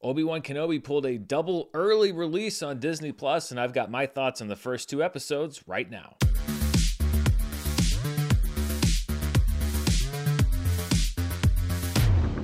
Obi-Wan Kenobi pulled a double early release on Disney Plus, and I've got my thoughts on the first two episodes right now.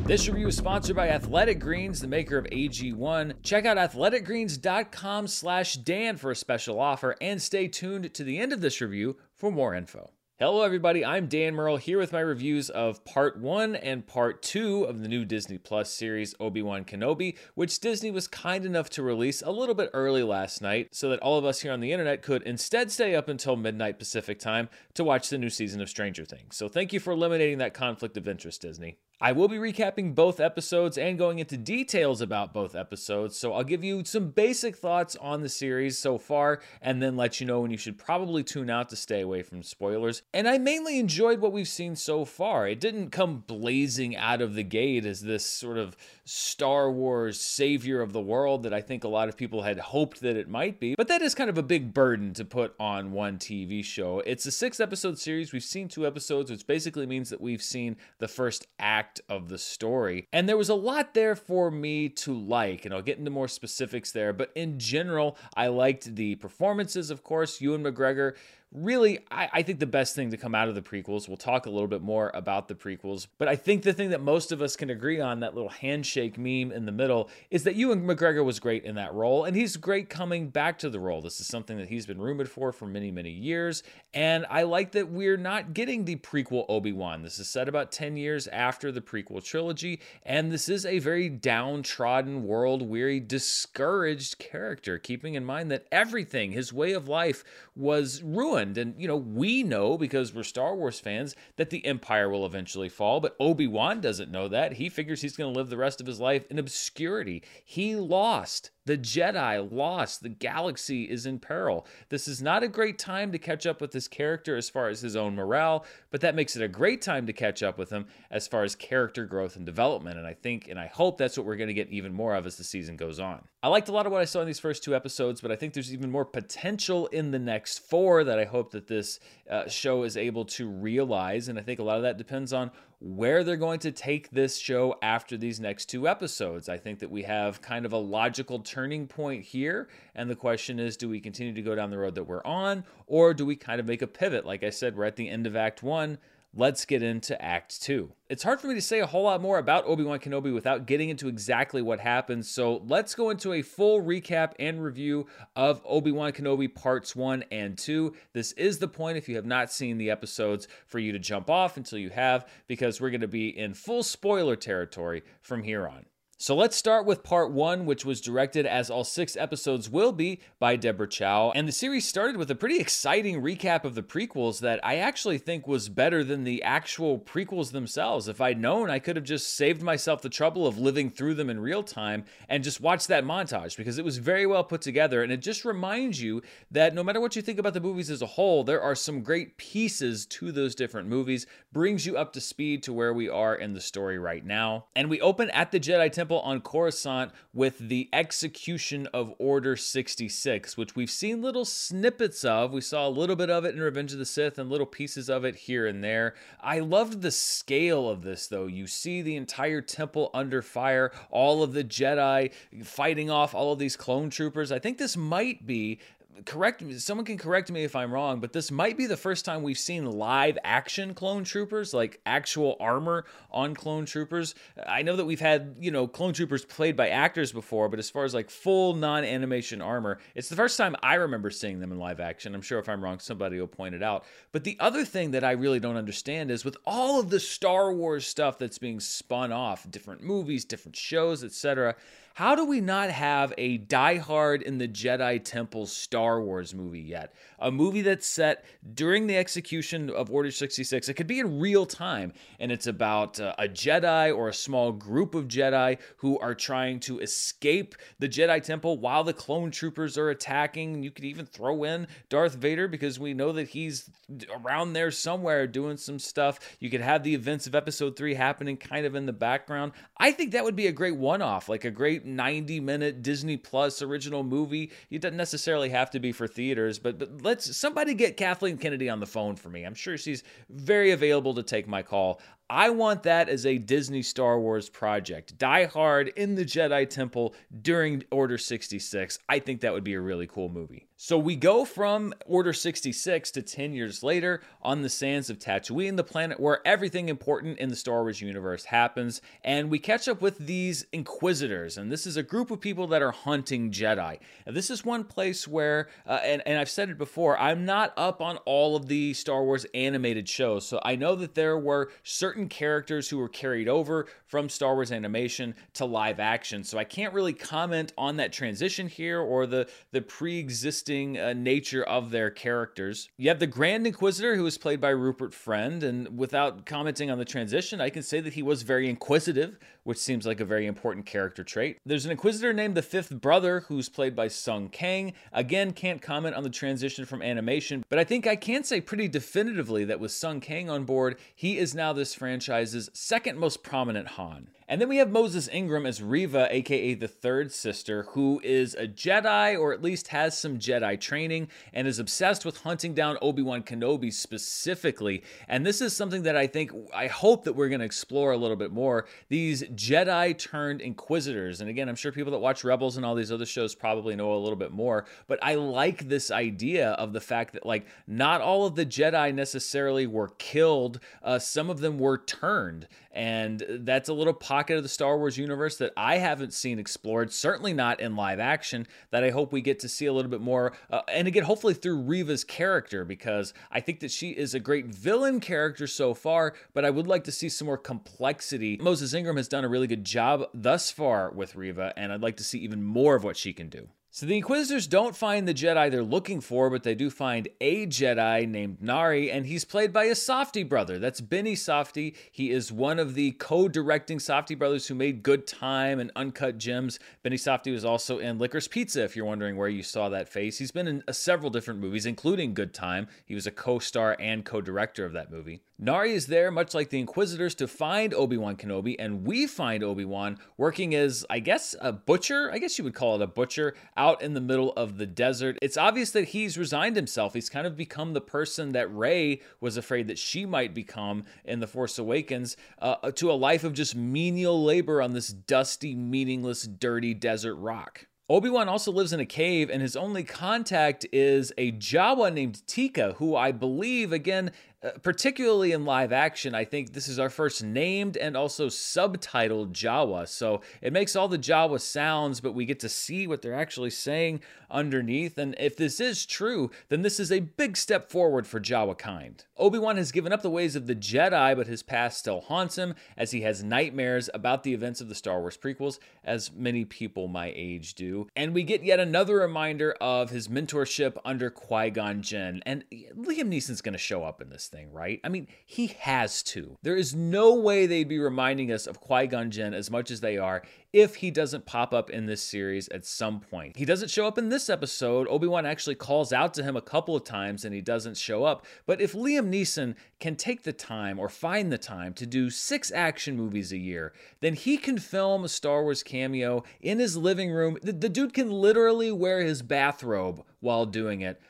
This review is sponsored by Athletic Greens, the maker of AG1. Check out athleticgreens.com slash Dan for a special offer, and stay tuned to the end of this review for more info. Hello, everybody. I'm Dan Murrell here with my reviews of part one and part two of the new Disney Plus series Obi Wan Kenobi, which Disney was kind enough to release a little bit early last night so that all of us here on the internet could instead stay up until midnight Pacific time to watch the new season of Stranger Things. So thank you for eliminating that conflict of interest, Disney. I will be recapping both episodes and going into details about both episodes, so I'll give you some basic thoughts on the series so far and then let you know when you should probably tune out to stay away from spoilers. And I mainly enjoyed what we've seen so far. It didn't come blazing out of the gate as this sort of Star Wars savior of the world that I think a lot of people had hoped that it might be, but that is kind of a big burden to put on one TV show. It's a six episode series. We've seen two episodes, which basically means that we've seen the first act act of the story. And there was a lot there for me to like, and I'll get into more specifics there. But in general, I liked the performances, of course. Ewan McGregor really, I, I, think the best thing to come out of the prequels, we'll talk a little bit more about the prequels, but I think the thing that most of us can agree on, that little handshake meme in the middle, is that Ewan McGregor was great in that role, and he's great coming back to the role. This is something that he's been rumored for for many, many years, and I like that we're not getting the prequel Obi-Wan. This is set about 10 years after the prequel trilogy, and this is a very downtrodden, world-weary, discouraged character, keeping in mind that everything, his way of life, was ruined and, you know, we know because we're Star Wars fans that the Empire will eventually fall, but Obi Wan doesn't know that. He figures he's going to live the rest of his life in obscurity. He lost. The Jedi lost. The galaxy is in peril. This is not a great time to catch up with this character as far as his own morale, but that makes it a great time to catch up with him as far as character growth and development. And I think and I hope that's what we're going to get even more of as the season goes on. I liked a lot of what I saw in these first two episodes, but I think there's even more potential in the next four that I hope that this uh, show is able to realize. And I think a lot of that depends on where they're going to take this show after these next two episodes. I think that we have kind of a logical turning point here. And the question is do we continue to go down the road that we're on, or do we kind of make a pivot? Like I said, we're at the end of Act One let's get into Act 2. It's hard for me to say a whole lot more about Obi Wan Kenobi without getting into exactly what happens, so let's go into a full recap and review of Obi Wan Kenobi Parts 1 and 2. This is the point, if you have not seen the episodes, for you to jump off until you have, because we're going to be in full spoiler territory from here on. So let's start with part one, which was directed, as all six episodes will be, by Deborah Chow. And the series started with a pretty exciting recap of the prequels that I actually think was better than the actual prequels themselves. If I'd known, I could have just saved myself the trouble of living through them in real time and just watched that montage because it was very well put together. And it just reminds you that no matter what you think about the movies as a whole, there are some great pieces to those different movies, brings you up to speed to where we are in the story right now. And we open at the Jedi Temple Temple on Coruscant with the execution of Order 66, which we've seen little snippets of. We saw a little bit of it in Revenge of the Sith and little pieces of it here and there. I loved the scale of this, though. You see the entire temple under fire, all of the Jedi fighting off all of these clone troopers. I think this might be correct me someone can correct me if i'm wrong but this might be the first time we've seen live action clone troopers like actual armor on clone troopers. I know that we've had you know clone troopers played by actors before but as far as like full non-animation armor it's the first time i remember seeing them in live action. I'm sure if i'm wrong somebody will point it out. But the other thing that i really don't understand is with all of the star wars stuff that's being spun off different movies different shows etc how do we not have a Die Hard in the Jedi Temple Star Wars movie yet? A movie that's set during the execution of Order 66. It could be in real time, and it's about uh, a Jedi or a small group of Jedi who are trying to escape the Jedi Temple while the clone troopers are attacking. You could even throw in Darth Vader because we know that he's around there somewhere doing some stuff. You could have the events of Episode 3 happening kind of in the background. I think that would be a great one off, like a great 90 minute Disney Plus original movie. It doesn't necessarily have to be for theaters, but, but let's somebody get Kathleen Kennedy on the phone for me. I'm sure she's very available to take my call. I want that as a Disney Star Wars project. Die Hard in the Jedi Temple during Order 66. I think that would be a really cool movie. So we go from Order 66 to 10 years later on the sands of Tatooine, the planet where everything important in the Star Wars universe happens, and we catch up with these Inquisitors. And this is a group of people that are hunting Jedi. Now, this is one place where, uh, and, and I've said it before, I'm not up on all of the Star Wars animated shows. So I know that there were certain characters who were carried over from Star Wars animation to live action. So I can't really comment on that transition here or the, the pre existing uh, nature of their characters. You have the Grand Inquisitor, who was played by Rupert Friend, and without commenting on the transition, I can say that he was very inquisitive, which seems like a very important character trait. There's an Inquisitor named the Fifth Brother, who's played by Sung Kang. Again, can't comment on the transition from animation, but I think I can say pretty definitively that with Sung Kang on board, he is now this franchise's second most prominent Han. And then we have Moses Ingram as Reva, aka the third sister, who is a Jedi or at least has some Jedi training and is obsessed with hunting down Obi Wan Kenobi specifically. And this is something that I think, I hope that we're going to explore a little bit more. These Jedi turned Inquisitors. And again, I'm sure people that watch Rebels and all these other shows probably know a little bit more, but I like this idea of the fact that, like, not all of the Jedi necessarily were killed, uh, some of them were turned. And that's a little pocket of the Star Wars universe that I haven't seen explored, certainly not in live action, that I hope we get to see a little bit more. Uh, and again, hopefully through Reva's character, because I think that she is a great villain character so far, but I would like to see some more complexity. Moses Ingram has done a really good job thus far with Reva, and I'd like to see even more of what she can do. So the Inquisitors don't find the Jedi they're looking for, but they do find a Jedi named Nari, and he's played by a Safdie brother. That's Benny Safdie. He is one of the co-directing Safdie brothers who made Good Time and Uncut Gems. Benny Safdie was also in Licorice Pizza, if you're wondering where you saw that face. He's been in uh, several different movies, including Good Time. He was a co-star and co-director of that movie. Nari is there, much like the Inquisitors, to find Obi-Wan Kenobi, and we find Obi-Wan working as, I guess, a butcher. I guess you would call it a butcher out in the middle of the desert. It's obvious that he's resigned himself. He's kind of become the person that Rey was afraid that she might become in The Force Awakens uh, to a life of just menial labor on this dusty, meaningless, dirty desert rock. Obi-Wan also lives in a cave, and his only contact is a Jawa named Teeka, who I believe, again, uh, particularly in live action, I think this is our first named and also subtitled Jawa. So it makes all the Jawa sounds, but we get to see what they're actually saying underneath. And if this is true, then this is a big step forward for Jawa kind. Obi Wan has given up the ways of the Jedi, but his past still haunts him as he has nightmares about the events of the Star Wars prequels, as many people my age do. And we get yet another reminder of his mentorship under Qui Gon Jinn. And Liam Neeson's going to show up in this thing, right? I mean, he has to. There is no way they'd be reminding us of Qui Gon Jinn as much as they are if he doesn't pop up in this series at some point. He doesn't show up in this episode. Obi Wan actually calls out to him a couple of times and he doesn't show up. But if Liam Neeson can take the time or find the time to do six action movies a year, then he can film a Star Wars cameo in his living room. The, the dude can literally wear his bathrobe while doing it.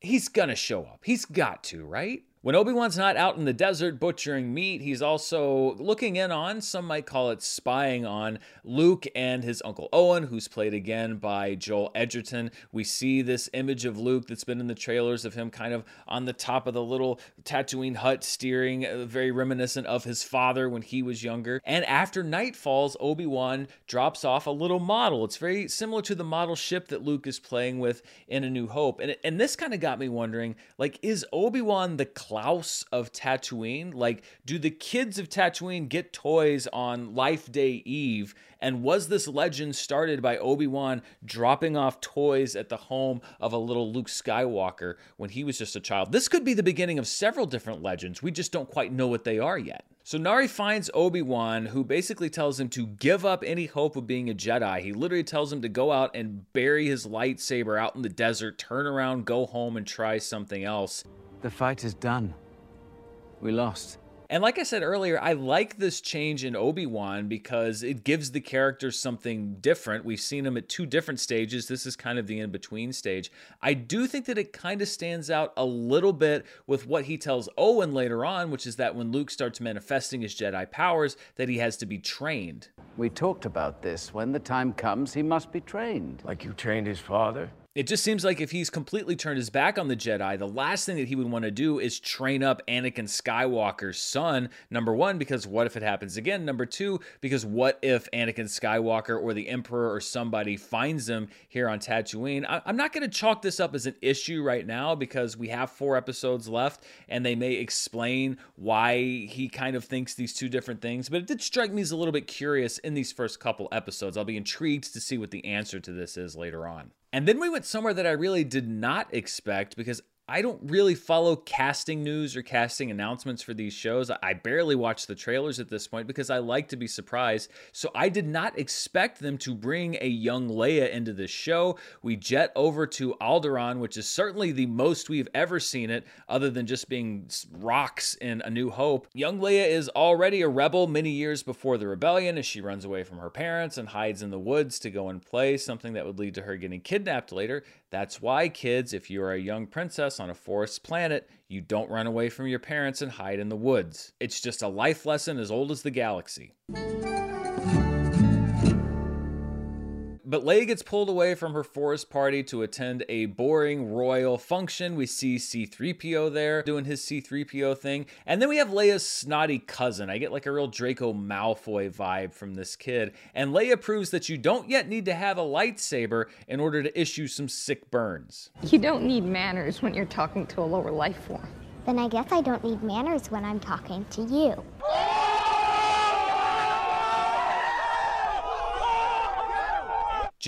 He's gonna show up. He's got to, right? When Obi-Wan's not out in the desert butchering meat, he's also looking in on, some might call it spying on, Luke and his Uncle Owen, who's played again by Joel Edgerton. We see this image of Luke that's been in the trailers of him kind of on the top of the little Tatooine hut steering, uh, very reminiscent of his father when he was younger. And after night falls, Obi-Wan drops off a little model. It's very similar to the model ship that Luke is playing with in A New Hope. And, and this kind of got me wondering, like, is Obi-Wan the Klaus of Tatooine? Like, do the kids of Tatooine get toys on Life Day Eve? And was this legend started by Obi Wan dropping off toys at the home of a little Luke Skywalker when he was just a child? This could be the beginning of several different legends. We just don't quite know what they are yet. So Nari finds Obi Wan, who basically tells him to give up any hope of being a Jedi. He literally tells him to go out and bury his lightsaber out in the desert, turn around, go home, and try something else. The fight is done. We lost. And like I said earlier, I like this change in Obi-Wan because it gives the character something different. We've seen him at two different stages. This is kind of the in-between stage. I do think that it kind of stands out a little bit with what he tells Owen later on, which is that when Luke starts manifesting his Jedi powers, that he has to be trained. We talked about this. When the time comes, he must be trained. Like you trained his father? It just seems like if he's completely turned his back on the Jedi, the last thing that he would want to do is train up Anakin Skywalker's son. Number one, because what if it happens again? Number two, because what if Anakin Skywalker or the Emperor or somebody finds him here on Tatooine? I'm not going to chalk this up as an issue right now because we have four episodes left and they may explain why he kind of thinks these two different things. But it did strike me as a little bit curious in these first couple episodes. I'll be intrigued to see what the answer to this is later on. And then we went somewhere that I really did not expect because I don't really follow casting news or casting announcements for these shows. I barely watch the trailers at this point because I like to be surprised. So I did not expect them to bring a young Leia into this show. We jet over to Alderaan, which is certainly the most we've ever seen it, other than just being rocks in A New Hope. Young Leia is already a rebel many years before the rebellion as she runs away from her parents and hides in the woods to go and play, something that would lead to her getting kidnapped later. That's why, kids, if you are a young princess on a forest planet, you don't run away from your parents and hide in the woods. It's just a life lesson as old as the galaxy. But Leia gets pulled away from her forest party to attend a boring royal function. We see C3PO there doing his C3PO thing. And then we have Leia's snotty cousin. I get like a real Draco Malfoy vibe from this kid. And Leia proves that you don't yet need to have a lightsaber in order to issue some sick burns. You don't need manners when you're talking to a lower life form. Then I guess I don't need manners when I'm talking to you.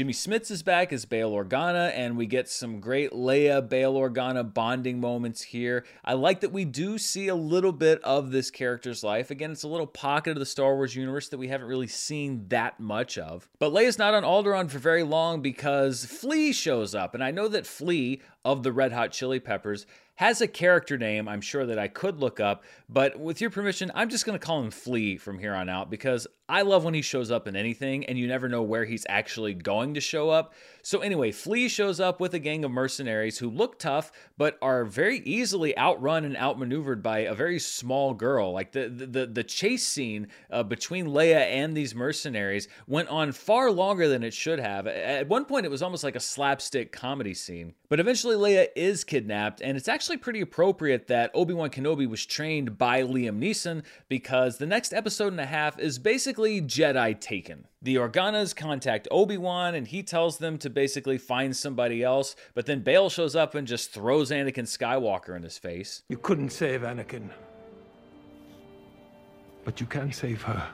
Jimmy Smits is back as Bail Organa, and we get some great Leia Bail Organa bonding moments here. I like that we do see a little bit of this character's life. Again, it's a little pocket of the Star Wars universe that we haven't really seen that much of. But Leia's not on Alderaan for very long because Flea shows up, and I know that Flea of the Red Hot Chili Peppers has a character name I'm sure that I could look up, but with your permission, I'm just going to call him Flea from here on out because I love when he shows up in anything and you never know where he's actually going to show up. So, anyway, Flea shows up with a gang of mercenaries who look tough but are very easily outrun and outmaneuvered by a very small girl. Like the, the, the chase scene uh, between Leia and these mercenaries went on far longer than it should have. At one point, it was almost like a slapstick comedy scene. But eventually, Leia is kidnapped, and it's actually pretty appropriate that Obi Wan Kenobi was trained by Liam Neeson because the next episode and a half is basically Jedi Taken. The Organas contact Obi Wan, and he tells them to basically find somebody else, but then Bail shows up and just throws Anakin Skywalker in his face. You couldn't save Anakin. But you can save her.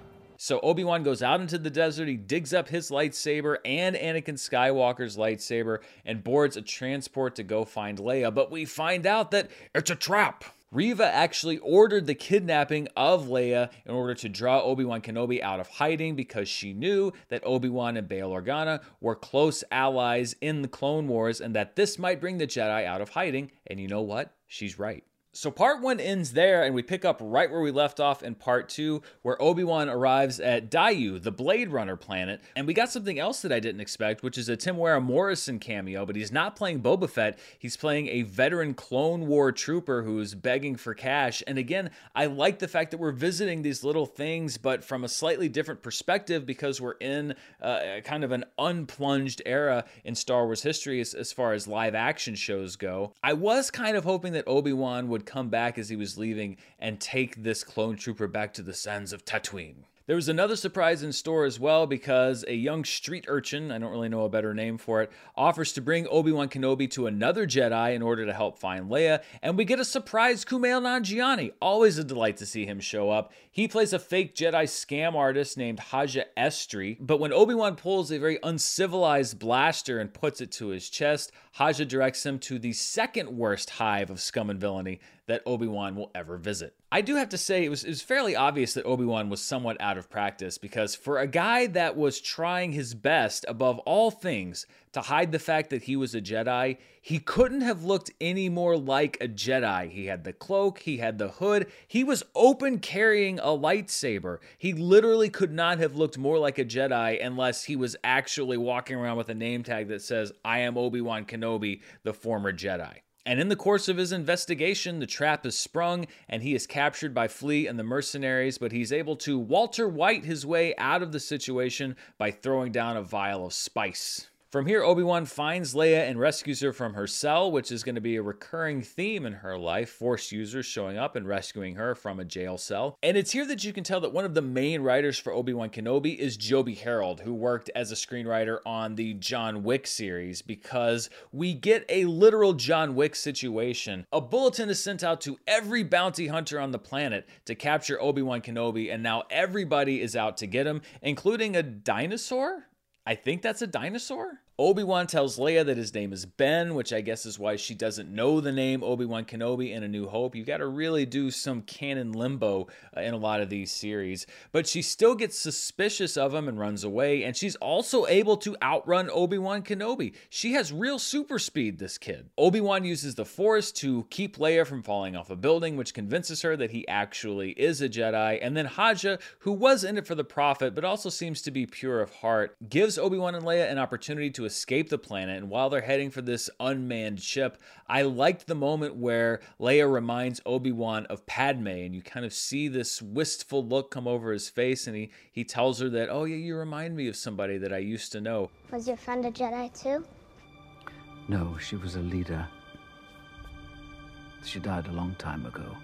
So Obi Wan goes out into the desert. He digs up his lightsaber and Anakin Skywalker's lightsaber and boards a transport to go find Leia. But we find out that it's a trap. Reva actually ordered the kidnapping of Leia in order to draw Obi Wan Kenobi out of hiding because she knew that Obi Wan and Bail Organa were close allies in the Clone Wars and that this might bring the Jedi out of hiding. And you know what? She's right. So part one ends there, and we pick up right where we left off in part two, where Obi Wan arrives at Daiyu, the Blade Runner planet, and we got something else that I didn't expect, which is a Temuera Morrison cameo. But he's not playing Boba Fett; he's playing a veteran Clone War trooper who's begging for cash. And again, I like the fact that we're visiting these little things, but from a slightly different perspective because we're in uh, kind of an unplunged era in Star Wars history as, as far as live action shows go. I was kind of hoping that Obi Wan would come back as he was leaving and take this clone trooper back to the sands of Tatooine. There was another surprise in store as well because a young street urchin, I don't really know a better name for it, offers to bring Obi Wan Kenobi to another Jedi in order to help find Leia, and we get a surprise Kumail Nanjiani. Always a delight to see him show up. He plays a fake Jedi scam artist named Haja Estree, but when Obi Wan pulls a very uncivilized blaster and puts it to his chest, Haja directs him to the second worst hive of scum and villainy that Obi Wan will ever visit. I do have to say it was it was fairly obvious that Obi-Wan was somewhat out of practice because for a guy that was trying his best above all things to hide the fact that he was a Jedi, he couldn't have looked any more like a Jedi. He had the cloak, he had the hood, he was open carrying a lightsaber. He literally could not have looked more like a Jedi unless he was actually walking around with a name tag that says, I am Obi Wan Kenobi, the former Jedi. And in the course of his investigation, the trap is sprung and he is captured by Flea and the mercenaries, but he's able to Walter White his way out of the situation by throwing down a vial of spice. From here, Obi Wan finds Leia and rescues her from her cell, which is going to be a recurring theme in her life Force users showing up and rescuing her from a jail cell. And it's here that you can tell that one of the main writers for Obi Wan Kenobi is Joby Harold, who worked as a screenwriter on the John Wick series, because we get a literal John Wick situation. A bulletin is sent out to every bounty hunter on the planet to capture Obi Wan Kenobi, and now everybody is out to get him, including a dinosaur? I think that's a dinosaur? Obi-Wan tells Leia that his name is Ben, which I guess is why she doesn't know the name Obi-Wan Kenobi in A New Hope. You've got to really do some canon limbo uh, in a lot of these series. But she still gets suspicious of him and runs away, and she's also able to outrun Obi-Wan Kenobi. She has real super speed, this kid. Obi-Wan uses the Force to keep Leia from falling off a building, which convinces her that he actually is a Jedi. And then Haja, who was in it for the profit, but also seems to be pure of heart, gives Obi-Wan and Leia an opportunity to escape the planet. And while they're heading for this unmanned ship, I liked the moment where Leia reminds Obi Wan of Padme, and you kind of see this wistful look come over his face, and he he tells her that, "Oh yeah, you remind me of somebody that I used to know." Was your friend a Jedi too? No, she was a leader. She died a long time ago.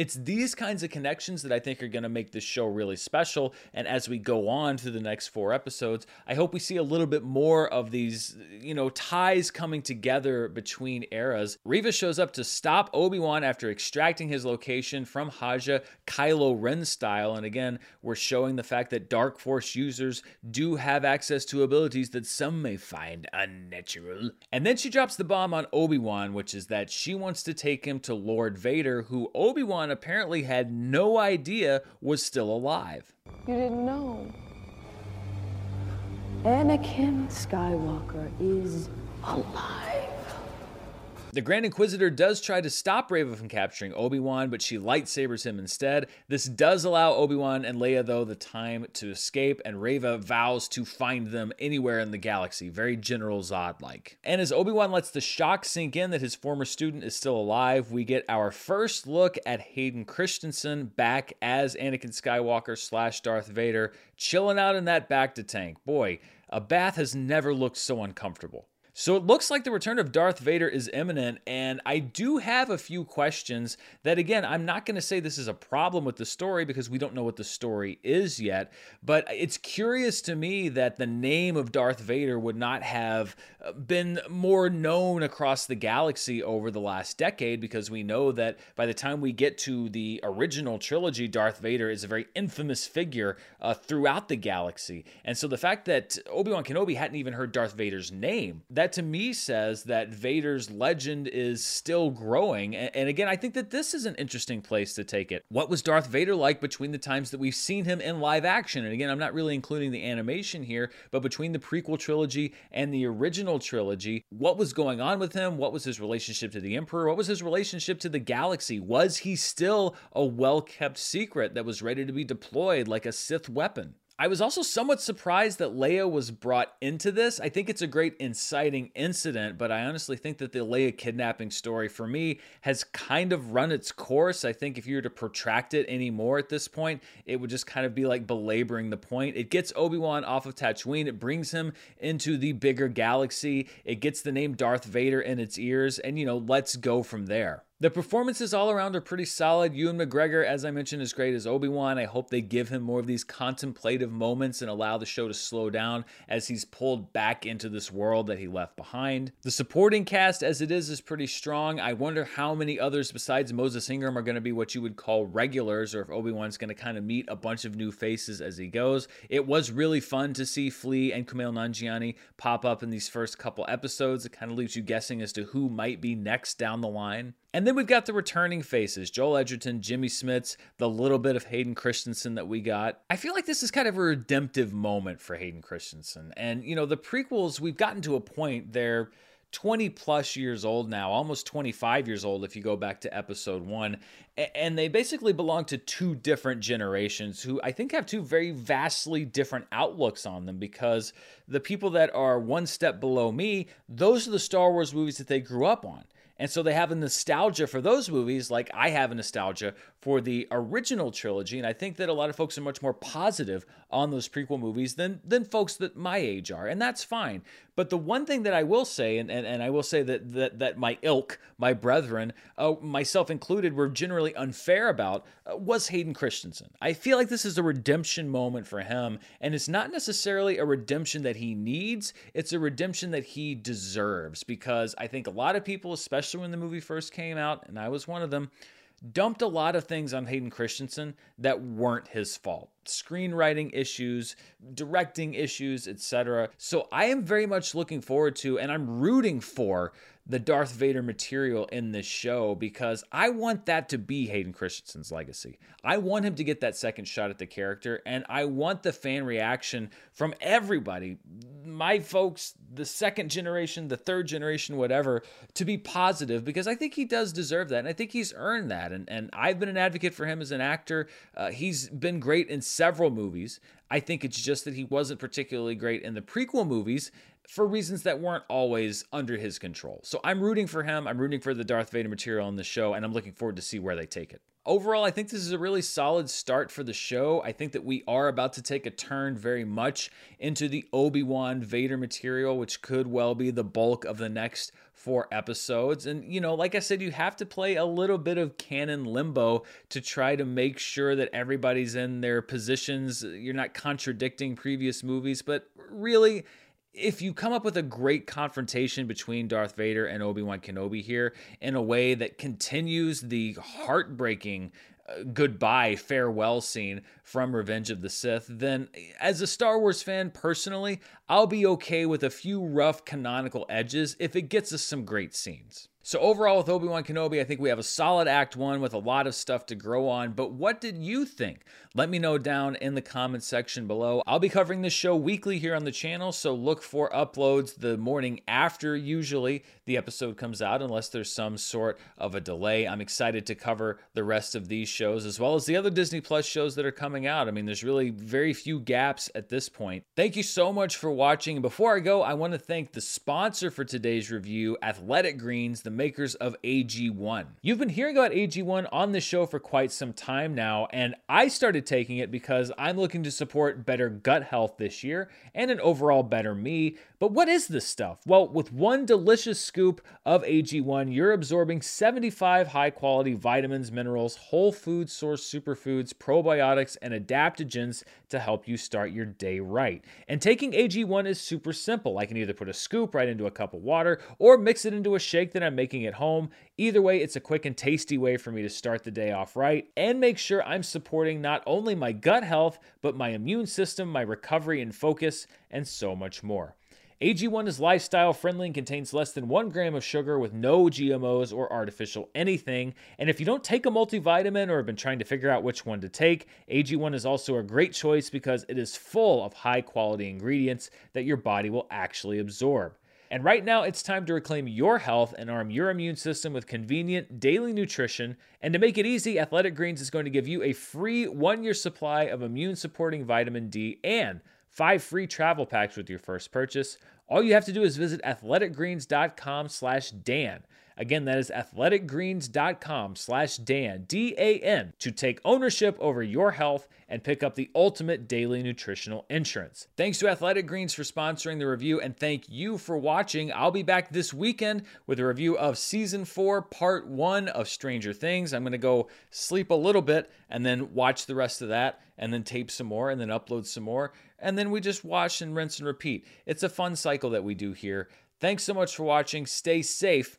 It's these kinds of connections that I think are going to make this show really special. And as we go on through the next four episodes, I hope we see a little bit more of these, you know, ties coming together between eras. Reva shows up to stop Obi Wan after extracting his location from Haja, Kylo Ren style. And again, we're showing the fact that Dark Force users do have access to abilities that some may find unnatural. And then she drops the bomb on Obi Wan, which is that she wants to take him to Lord Vader, who Obi Wan apparently had no idea was still alive. You didn't know. Anakin Skywalker is alive. The Grand Inquisitor does try to stop Reva from capturing Obi Wan, but she lightsabers him instead. This does allow Obi Wan and Leia, though, the time to escape, and Reva vows to find them anywhere in the galaxy. Very General Zod like. And as Obi Wan lets the shock sink in that his former student is still alive, we get our first look at Hayden Christensen back as Anakin Skywalker slash Darth Vader, chilling out in that bacta tank. Boy, a bath has never looked so uncomfortable. So it looks like the return of Darth Vader is imminent, and I do have a few questions that, again, I'm not going to say this is a problem with the story because we don't know what the story is yet, but it's curious to me that the name of Darth Vader would not have been more known across the galaxy over the last decade because we know that by the time we get to the original trilogy, Darth Vader is a very infamous figure uh, throughout the galaxy. And so the fact that Obi Wan Kenobi hadn't even heard Darth Vader's name, that to me says that Vader's legend is still growing. And again, I think that this is an interesting place to take it. What was Darth Vader like between the times that we've seen him in live action? And again, I'm not really including the animation here, but between the prequel trilogy and the original trilogy, what was going on with him? What was his relationship to the Emperor? What was his relationship to the galaxy? Was he still a well kept secret that was ready to be deployed like a Sith weapon? I was also somewhat surprised that Leia was brought into this. I think it's a great inciting incident, but I honestly think that the Leia kidnapping story for me has kind of run its course. I think if you were to protract it anymore at this point, it would just kind of be like belaboring the point. It gets Obi-Wan off of Tatooine, it brings him into the bigger galaxy, it gets the name Darth Vader in its ears, and you know, let's go from there. The performances all around are pretty solid. Ewan McGregor, as I mentioned, is great as Obi Wan. I hope they give him more of these contemplative moments and allow the show to slow down as he's pulled back into this world that he left behind. The supporting cast, as it is, is pretty strong. I wonder how many others besides Moses Ingram are going to be what you would call regulars, or if Obi Wan's going to kind of meet a bunch of new faces as he goes. It was really fun to see Flea and Kumail Nanjiani pop up in these first couple episodes. It kind of leaves you guessing as to who might be next down the line. And then we've got the returning faces Joel Edgerton, Jimmy Smits, the little bit of Hayden Christensen that we got. I feel like this is kind of a redemptive moment for Hayden Christensen. And, you know, the prequels, we've gotten to a point, they're 20 plus years old now, almost 25 years old if you go back to episode one. And they basically belong to two different generations who I think have two very vastly different outlooks on them because the people that are one step below me, those are the Star Wars movies that they grew up on. And so they have a nostalgia for those movies, like I have a nostalgia for the original trilogy. And I think that a lot of folks are much more positive on those prequel movies than than folks that my age are. And that's fine. But the one thing that I will say, and, and, and I will say that, that that my ilk, my brethren, uh, myself included, were generally unfair about uh, was Hayden Christensen. I feel like this is a redemption moment for him, and it's not necessarily a redemption that he needs, it's a redemption that he deserves because I think a lot of people, especially when the movie first came out, and I was one of them, dumped a lot of things on Hayden Christensen that weren't his fault. Screenwriting issues, directing issues, etc. So I am very much looking forward to and I'm rooting for the Darth Vader material in this show because I want that to be Hayden Christensen's legacy. I want him to get that second shot at the character, and I want the fan reaction from everybody, my folks, the second generation, the third generation, whatever, to be positive because I think he does deserve that, and I think he's earned that. And, and I've been an advocate for him as an actor. Uh, he's been great in several movies. I think it's just that he wasn't particularly great in the prequel movies for reasons that weren't always under his control. So I'm rooting for him. I'm rooting for the Darth Vader material in the show, and I'm looking forward to see where they take it. Overall, I think this is a really solid start for the show. I think that we are about to take a turn very much into the Obi Wan Vader material, which could well be the bulk of the next four episodes. And, you know, like I said, you have to play a little bit of canon limbo to try to make sure that everybody's in their positions. You're not contradicting previous movies, but really, if you come up with a great confrontation between Darth Vader and Obi-Wan Kenobi here in a way that continues the heartbreaking uh, goodbye farewell scene from Revenge of the Sith, then as a Star Wars fan personally, I'll be okay with a few rough canonical edges if it gets us some great scenes. So, overall, with Obi Wan Kenobi, I think we have a solid Act 1 with a lot of stuff to grow on. But what did you think? Let me know down in the comments section below. I'll be covering this show weekly here on the channel, so look for uploads the morning after usually the episode comes out, unless there's some sort of a delay. I'm excited to cover the rest of these shows as well as the other Disney Plus shows that are coming out. I mean, there's really very few gaps at this point. Thank you so much for watching. Before I go, I want to thank the sponsor for today's review, Athletic Greens, the makers of AG1. You've been hearing about AG1 on the show for quite some time now, and I started taking it because I'm looking to support better gut health this year and an overall better me. But what is this stuff? Well, with one delicious scoop of AG1, you're absorbing 75 high quality vitamins, minerals, whole food source superfoods, probiotics, and adaptogens to help you start your day right. And taking AG1 is super simple. I can either put a scoop right into a cup of water or mix it into a shake that I'm making at home. Either way, it's a quick and tasty way for me to start the day off right and make sure I'm supporting not only my gut health, but my immune system, my recovery and focus, and so much more. AG1 is lifestyle friendly and contains less than one gram of sugar with no GMOs or artificial anything. And if you don't take a multivitamin or have been trying to figure out which one to take, AG1 is also a great choice because it is full of high quality ingredients that your body will actually absorb. And right now, it's time to reclaim your health and arm your immune system with convenient daily nutrition. And to make it easy, Athletic Greens is going to give you a free one year supply of immune supporting vitamin D and five free travel packs with your first purchase. All you have to do is visit athleticgreens.com slash Dan. Again, that is athleticgreens.com slash Dan, D-A-N, to take ownership over your health and pick up the ultimate daily nutritional insurance. Thanks to Athletic Greens for sponsoring the review, and thank you for watching. I'll be back this weekend with a review of Season 4, Part 1 of Stranger Things. I'm going to go sleep a little bit and then watch the rest of that, and then tape some more, and then upload some more, and then we just watch and rinse and repeat. It's a fun cycle that we do here. Thanks so much for watching. Stay safe